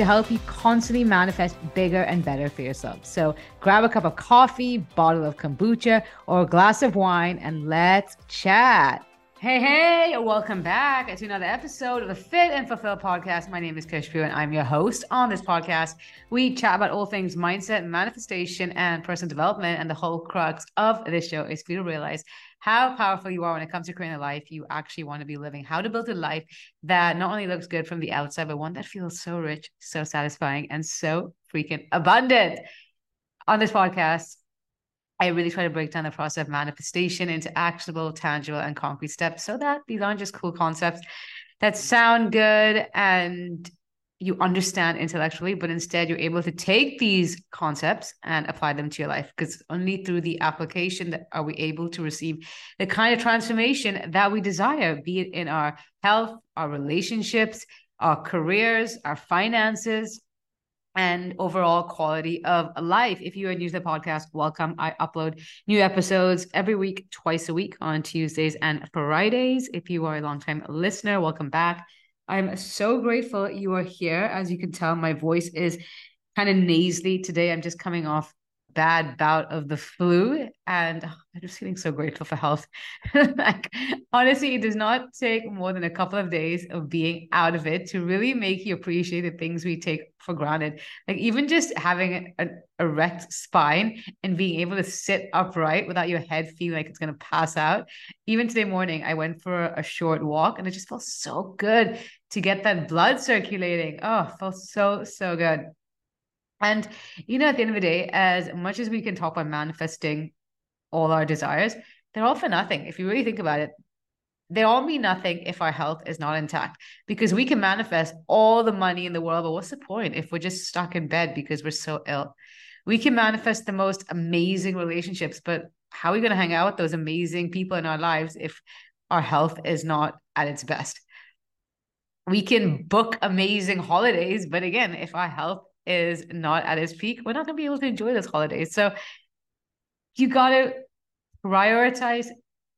to help you constantly manifest bigger and better for yourself. So grab a cup of coffee, bottle of kombucha, or a glass of wine, and let's chat. Hey, hey, welcome back to another episode of the Fit and Fulfill podcast. My name is Khushbu and I'm your host on this podcast. We chat about all things mindset, manifestation, and personal development. And the whole crux of this show is for you to realize how powerful you are when it comes to creating a life you actually want to be living, how to build a life that not only looks good from the outside, but one that feels so rich, so satisfying, and so freaking abundant. On this podcast, I really try to break down the process of manifestation into actionable, tangible, and concrete steps so that these aren't just cool concepts that sound good and you understand intellectually, but instead you're able to take these concepts and apply them to your life. Because only through the application that are we able to receive the kind of transformation that we desire, be it in our health, our relationships, our careers, our finances, and overall quality of life. If you are new to the podcast, welcome. I upload new episodes every week, twice a week on Tuesdays and Fridays. If you are a longtime listener, welcome back. I'm so grateful you are here. As you can tell, my voice is kind of nasally today. I'm just coming off bad bout of the flu and oh, I'm just feeling so grateful for health. like honestly, it does not take more than a couple of days of being out of it to really make you appreciate the things we take for granted. Like even just having an erect spine and being able to sit upright without your head feeling like it's going to pass out. Even today morning, I went for a short walk and it just felt so good to get that blood circulating. Oh, felt so, so good. And, you know, at the end of the day, as much as we can talk about manifesting all our desires, they're all for nothing. If you really think about it, they all mean nothing if our health is not intact because we can manifest all the money in the world. But what's the point if we're just stuck in bed because we're so ill? We can manifest the most amazing relationships, but how are we going to hang out with those amazing people in our lives if our health is not at its best? We can hmm. book amazing holidays, but again, if our health is not at its peak, we're not going to be able to enjoy those holidays. So you got to prioritize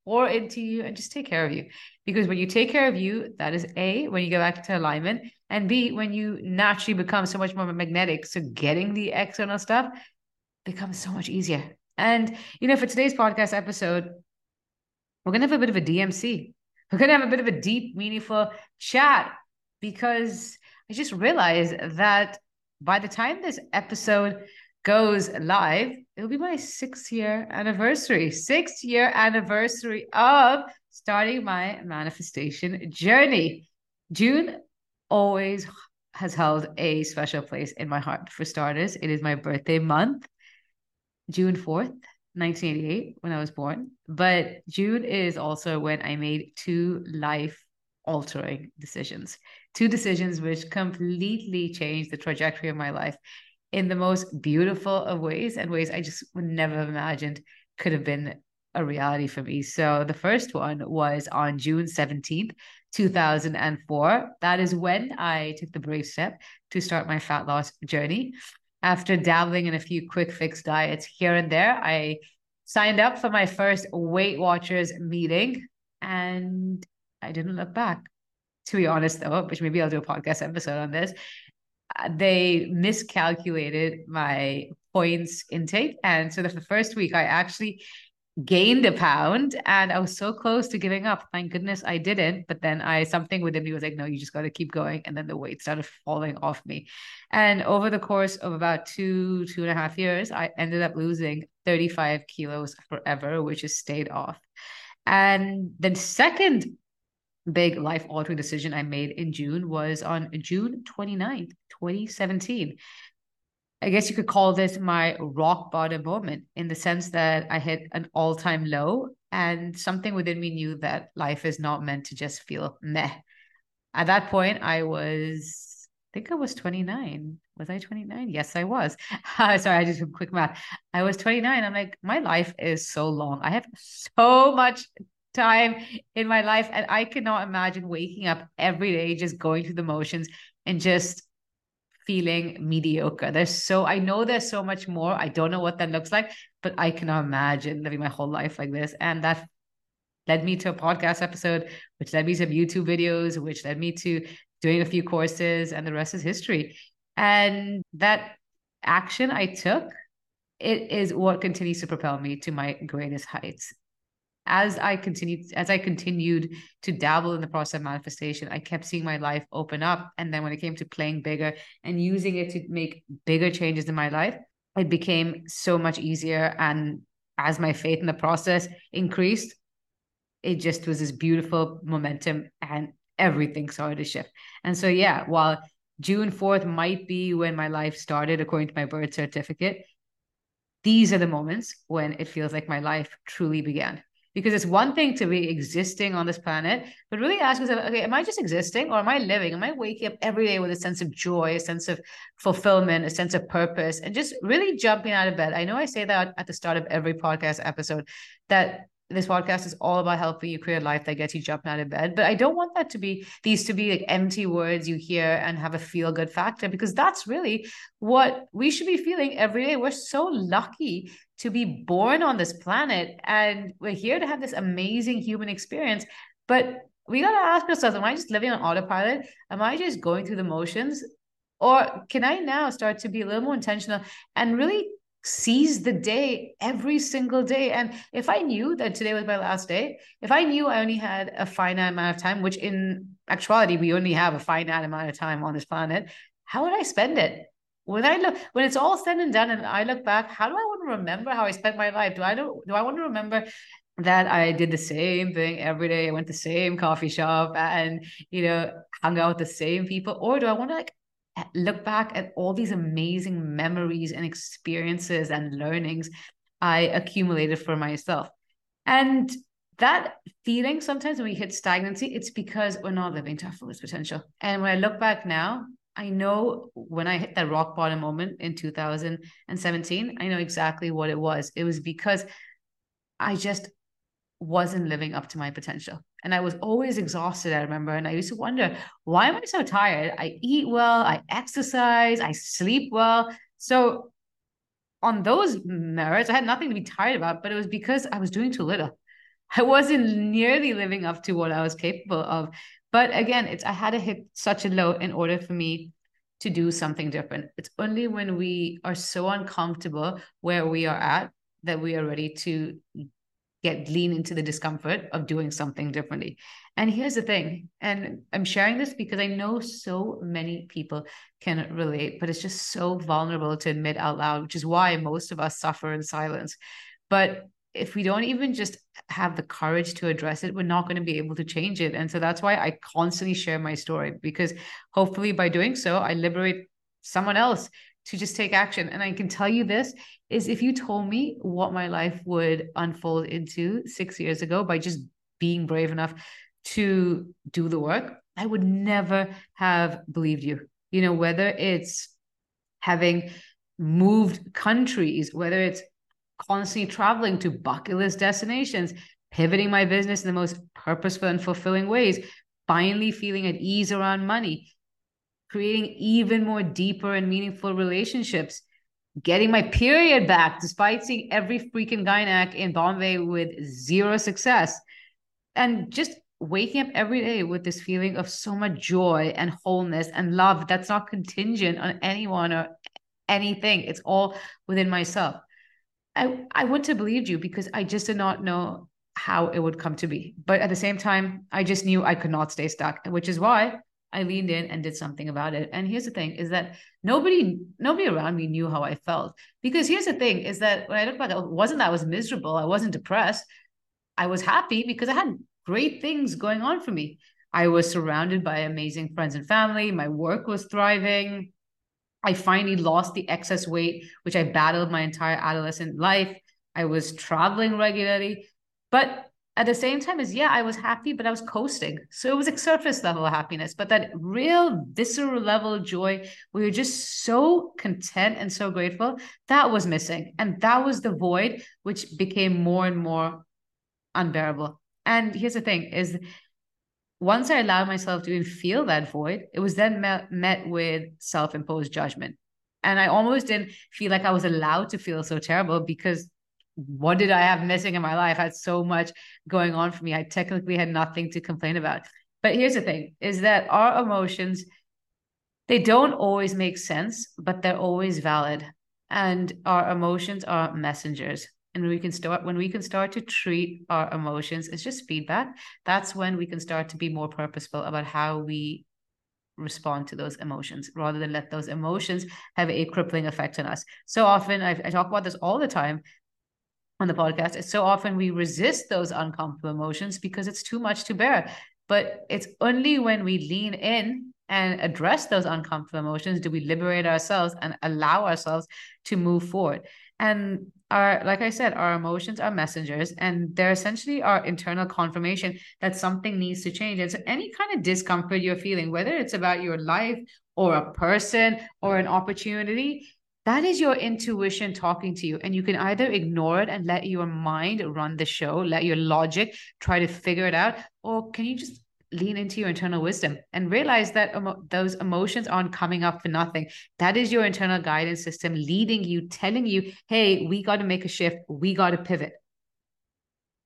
pour into you and just take care of you. Because when you take care of you, that is A, when you go back to alignment, and B, when you naturally become so much more magnetic. So getting the external stuff becomes so much easier. And, you know, for today's podcast episode, we're going to have a bit of a DMC. We're going to have a bit of a deep, meaningful chat because I just realized that by the time this episode goes live, it'll be my six year anniversary, six year anniversary of starting my manifestation journey. June always has held a special place in my heart. For starters, it is my birthday month, June 4th, 1988, when I was born. But June is also when I made two life altering decisions two decisions which completely changed the trajectory of my life in the most beautiful of ways and ways I just would never have imagined could have been a reality for me. So the first one was on June 17th, 2004. That is when I took the brave step to start my fat loss journey. After dabbling in a few quick fix diets here and there, I signed up for my first Weight Watchers meeting and I didn't look back to be honest though, which maybe I'll do a podcast episode on this, uh, they miscalculated my points intake. And so the first week I actually gained a pound and I was so close to giving up. Thank goodness I didn't. But then I something within me was like, no, you just got to keep going. And then the weight started falling off me. And over the course of about two, two and a half years, I ended up losing 35 kilos forever, which has stayed off. And the second big life altering decision I made in June was on June 29th, 2017. I guess you could call this my rock bottom moment in the sense that I hit an all time low and something within me knew that life is not meant to just feel meh. At that point, I was I think I was 29. Was I 29? Yes, I was. Sorry, I just did quick math. I was 29. I'm like, my life is so long. I have so much time in my life. And I cannot imagine waking up every day, just going through the motions and just feeling mediocre. There's so, I know there's so much more. I don't know what that looks like, but I cannot imagine living my whole life like this. And that led me to a podcast episode, which led me to YouTube videos, which led me to doing a few courses, and the rest is history. And that action I took, it is what continues to propel me to my greatest heights. As I continued, as I continued to dabble in the process of manifestation, I kept seeing my life open up. And then when it came to playing bigger and using it to make bigger changes in my life, it became so much easier. And as my faith in the process increased, it just was this beautiful momentum and everything started to shift. And so, yeah, while June 4th might be when my life started, according to my birth certificate, these are the moments when it feels like my life truly began. Because it's one thing to be existing on this planet, but really ask yourself, okay, am I just existing or am I living? Am I waking up every day with a sense of joy, a sense of fulfillment, a sense of purpose, and just really jumping out of bed? I know I say that at the start of every podcast episode that this podcast is all about helping you create a life that gets you jumping out of bed. But I don't want that to be these to be like empty words you hear and have a feel good factor because that's really what we should be feeling every day. We're so lucky to be born on this planet and we're here to have this amazing human experience. But we got to ask ourselves Am I just living on autopilot? Am I just going through the motions? Or can I now start to be a little more intentional and really seize the day every single day. And if I knew that today was my last day, if I knew I only had a finite amount of time, which in actuality we only have a finite amount of time on this planet, how would I spend it? When I look, when it's all said and done, and I look back, how do I want to remember how I spent my life? Do I do, do I want to remember that I did the same thing every day? I went to the same coffee shop and you know hung out with the same people, or do I want to like look back at all these amazing memories and experiences and learnings I accumulated for myself. And that feeling sometimes when we hit stagnancy, it's because we're not living to our fullest potential. And when I look back now, I know when I hit that rock bottom moment in 2017, I know exactly what it was. It was because I just wasn't living up to my potential. And I was always exhausted, I remember. And I used to wonder, why am I so tired? I eat well, I exercise, I sleep well. So, on those merits, I had nothing to be tired about, but it was because I was doing too little. I wasn't nearly living up to what I was capable of. But again, it's I had to hit such a low in order for me to do something different. It's only when we are so uncomfortable where we are at that we are ready to get lean into the discomfort of doing something differently. And here's the thing, and I'm sharing this because I know so many people can relate, but it's just so vulnerable to admit out loud, which is why most of us suffer in silence. But if we don't even just have the courage to address it, we're not going to be able to change it. And so that's why I constantly share my story because hopefully by doing so, I liberate someone else to just take action. And I can tell you this is if you told me what my life would unfold into six years ago by just being brave enough to do the work, I would never have believed you. You know, whether it's having moved countries, whether it's constantly traveling to bucket list destinations, pivoting my business in the most purposeful and fulfilling ways, finally feeling at ease around money, creating even more deeper and meaningful relationships, getting my period back despite seeing every freaking gynac in Bombay with zero success, and just waking up every day with this feeling of so much joy and wholeness and love that's not contingent on anyone or anything. It's all within myself. I, I wouldn't have believed you because I just did not know how it would come to be. But at the same time, I just knew I could not stay stuck, which is why I leaned in and did something about it. And here's the thing is that nobody nobody around me knew how I felt. Because here's the thing is that when I look back, it wasn't that I was miserable. I wasn't depressed. I was happy because I had great things going on for me. I was surrounded by amazing friends and family. My work was thriving. I finally lost the excess weight, which I battled my entire adolescent life. I was traveling regularly. But at the same time as yeah i was happy but i was coasting so it was a surface level happiness but that real visceral level of joy we were just so content and so grateful that was missing and that was the void which became more and more unbearable and here's the thing is once i allowed myself to even feel that void it was then met, met with self-imposed judgment and i almost didn't feel like i was allowed to feel so terrible because what did I have missing in my life? I had so much going on for me. I technically had nothing to complain about. But here's the thing is that our emotions, they don't always make sense, but they're always valid. And our emotions are messengers. And we can start when we can start to treat our emotions as just feedback, that's when we can start to be more purposeful about how we respond to those emotions rather than let those emotions have a crippling effect on us. So often, I, I talk about this all the time on the podcast is so often we resist those uncomfortable emotions because it's too much to bear. But it's only when we lean in and address those uncomfortable emotions do we liberate ourselves and allow ourselves to move forward. And our, like I said, our emotions are messengers and they're essentially our internal confirmation that something needs to change. And so any kind of discomfort you're feeling, whether it's about your life or a person or an opportunity, that is your intuition talking to you and you can either ignore it and let your mind run the show let your logic try to figure it out or can you just lean into your internal wisdom and realize that emo- those emotions aren't coming up for nothing that is your internal guidance system leading you telling you hey we got to make a shift we got to pivot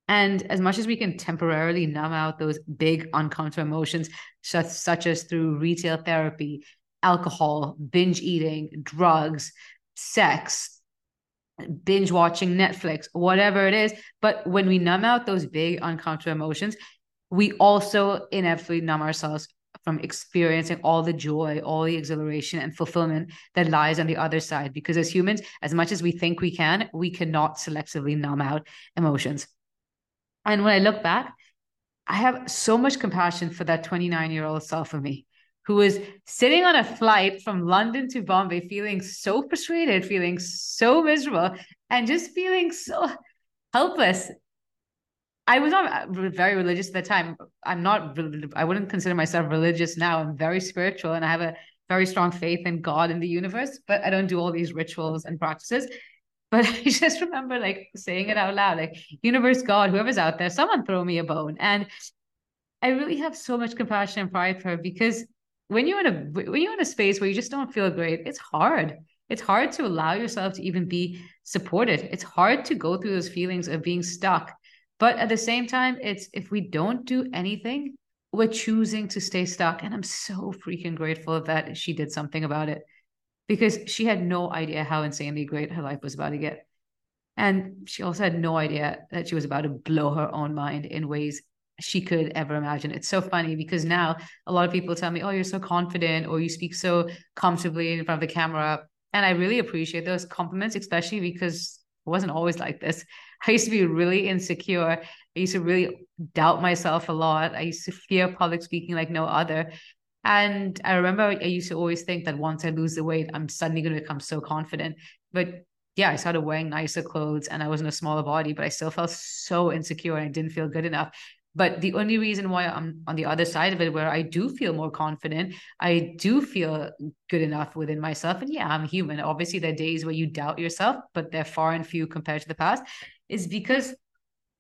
and as much as we can temporarily numb out those big uncomfortable emotions such, such as through retail therapy alcohol, binge eating, drugs, sex, binge watching Netflix, whatever it is. But when we numb out those big uncomfortable emotions, we also inevitably numb ourselves from experiencing all the joy, all the exhilaration and fulfillment that lies on the other side. Because as humans, as much as we think we can, we cannot selectively numb out emotions. And when I look back, I have so much compassion for that 29 year old self of me who was sitting on a flight from London to Bombay, feeling so frustrated, feeling so miserable, and just feeling so helpless. I was not uh, very religious at the time. I'm not, I wouldn't consider myself religious now. I'm very spiritual and I have a very strong faith in God and the universe, but I don't do all these rituals and practices. But I just remember like saying it out loud, like, universe, God, whoever's out there, someone throw me a bone. And I really have so much compassion and pride for her because when you're in a when you're in a space where you just don't feel great, it's hard. It's hard to allow yourself to even be supported. It's hard to go through those feelings of being stuck. But at the same time, it's if we don't do anything, we're choosing to stay stuck. And I'm so freaking grateful that she did something about it because she had no idea how insanely great her life was about to get. And she also had no idea that she was about to blow her own mind in ways she could ever imagine. It's so funny because now a lot of people tell me, "Oh, you're so confident," or "You speak so comfortably in front of the camera," and I really appreciate those compliments, especially because it wasn't always like this. I used to be really insecure. I used to really doubt myself a lot. I used to fear public speaking like no other. And I remember I used to always think that once I lose the weight, I'm suddenly going to become so confident. But yeah, I started wearing nicer clothes and I was in a smaller body, but I still felt so insecure and I didn't feel good enough. But the only reason why I'm on the other side of it, where I do feel more confident, I do feel good enough within myself. And yeah, I'm human. Obviously, there are days where you doubt yourself, but they're far and few compared to the past, is because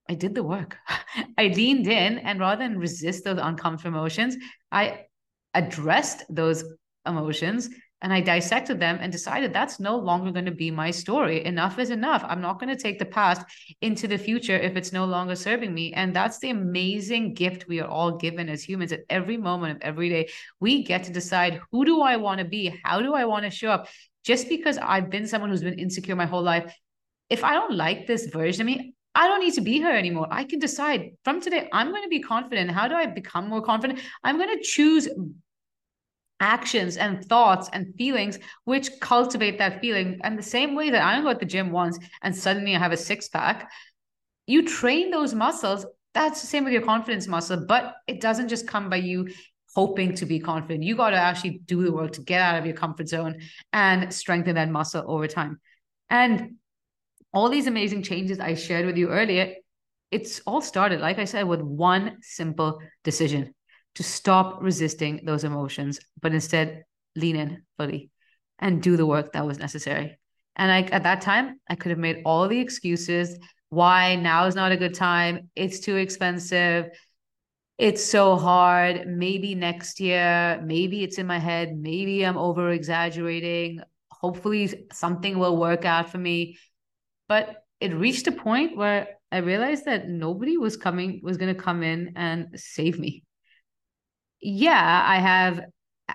I did the work. I leaned in and rather than resist those uncomfortable emotions, I addressed those emotions and I dissected them and decided that's no longer going to be my story. Enough is enough. I'm not going to take the past into the future if it's no longer serving me. And that's the amazing gift we are all given as humans at every moment of every day. We get to decide who do I want to be? How do I want to show up? Just because I've been someone who's been insecure my whole life, if I don't like this version of me, I don't need to be her anymore. I can decide from today, I'm going to be confident. How do I become more confident? I'm going to choose actions and thoughts and feelings which cultivate that feeling. And the same way that I don't go at the gym once and suddenly I have a six pack, you train those muscles. That's the same with your confidence muscle, but it doesn't just come by you hoping to be confident. You got to actually do the work to get out of your comfort zone and strengthen that muscle over time. And all these amazing changes I shared with you earlier, it's all started, like I said, with one simple decision to stop resisting those emotions, but instead lean in fully and do the work that was necessary. And I, at that time, I could have made all the excuses why now is not a good time. It's too expensive. It's so hard. Maybe next year, maybe it's in my head. Maybe I'm over exaggerating. Hopefully, something will work out for me. But it reached a point where I realized that nobody was coming, was going to come in and save me. Yeah, I have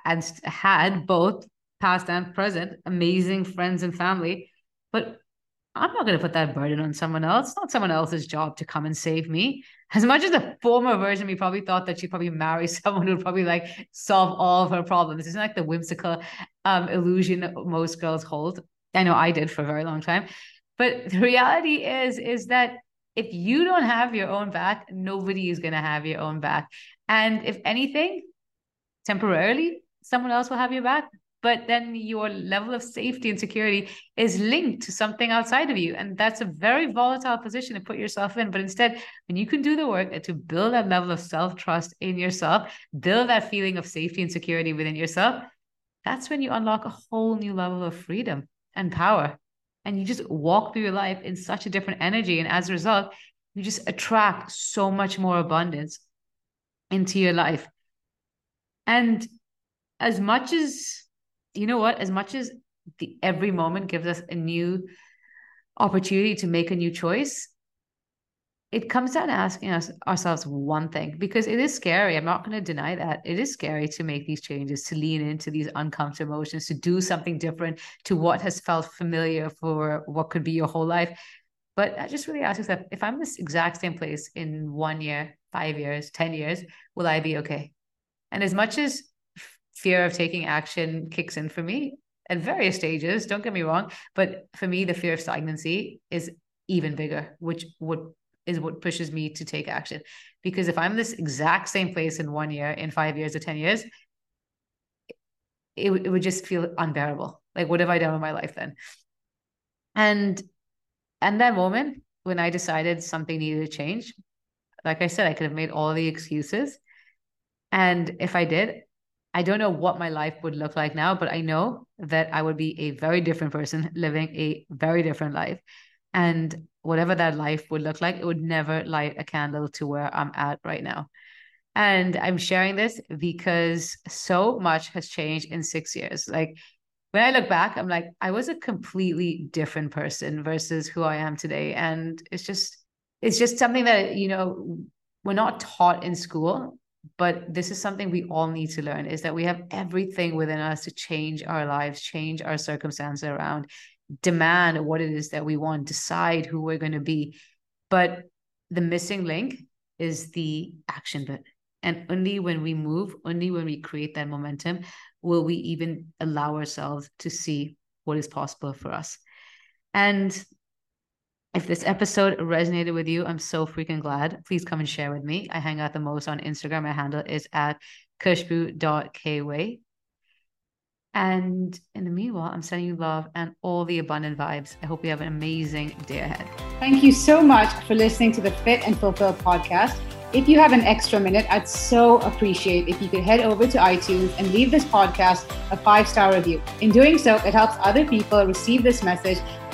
and had both past and present amazing friends and family, but I'm not going to put that burden on someone else. It's not someone else's job to come and save me. As much as the former version me probably thought that she'd probably marry someone who'd probably like solve all of her problems. It's like the whimsical um, illusion most girls hold. I know I did for a very long time. But the reality is, is that if you don't have your own back, nobody is going to have your own back. And if anything, temporarily, someone else will have your back. But then your level of safety and security is linked to something outside of you. And that's a very volatile position to put yourself in. But instead, when you can do the work to build that level of self trust in yourself, build that feeling of safety and security within yourself, that's when you unlock a whole new level of freedom and power and you just walk through your life in such a different energy. And as a result you just attract so much more abundance into your life. And as much as you know what? As much as the every moment gives us a new opportunity to make a new choice it comes down to asking us ourselves one thing because it is scary. I'm not going to deny that. It is scary to make these changes, to lean into these uncomfortable emotions, to do something different to what has felt familiar for what could be your whole life. But I just really ask yourself if I'm this exact same place in one year, five years, 10 years, will I be okay? And as much as fear of taking action kicks in for me at various stages, don't get me wrong, but for me, the fear of stagnancy is even bigger, which would is what pushes me to take action. Because if I'm this exact same place in one year, in five years, or 10 years, it, it would just feel unbearable. Like, what have I done with my life then? And and that moment when I decided something needed to change, like I said, I could have made all the excuses. And if I did, I don't know what my life would look like now, but I know that I would be a very different person living a very different life. And whatever that life would look like, it would never light a candle to where I'm at right now. And I'm sharing this because so much has changed in six years. Like when I look back, I'm like, I was a completely different person versus who I am today. And it's just, it's just something that, you know, we're not taught in school, but this is something we all need to learn is that we have everything within us to change our lives, change our circumstances around, demand what it is that we want, decide who we're going to be. But the missing link is the action bit. And only when we move, only when we create that momentum, will we even allow ourselves to see what is possible for us. And if this episode resonated with you, I'm so freaking glad. Please come and share with me. I hang out the most on Instagram. My handle is at khushbu.kweigh. And in the meanwhile, I'm sending you love and all the abundant vibes. I hope you have an amazing day ahead. Thank you so much for listening to the Fit and Fulfill podcast. If you have an extra minute, I'd so appreciate if you could head over to iTunes and leave this podcast a five star review. In doing so, it helps other people receive this message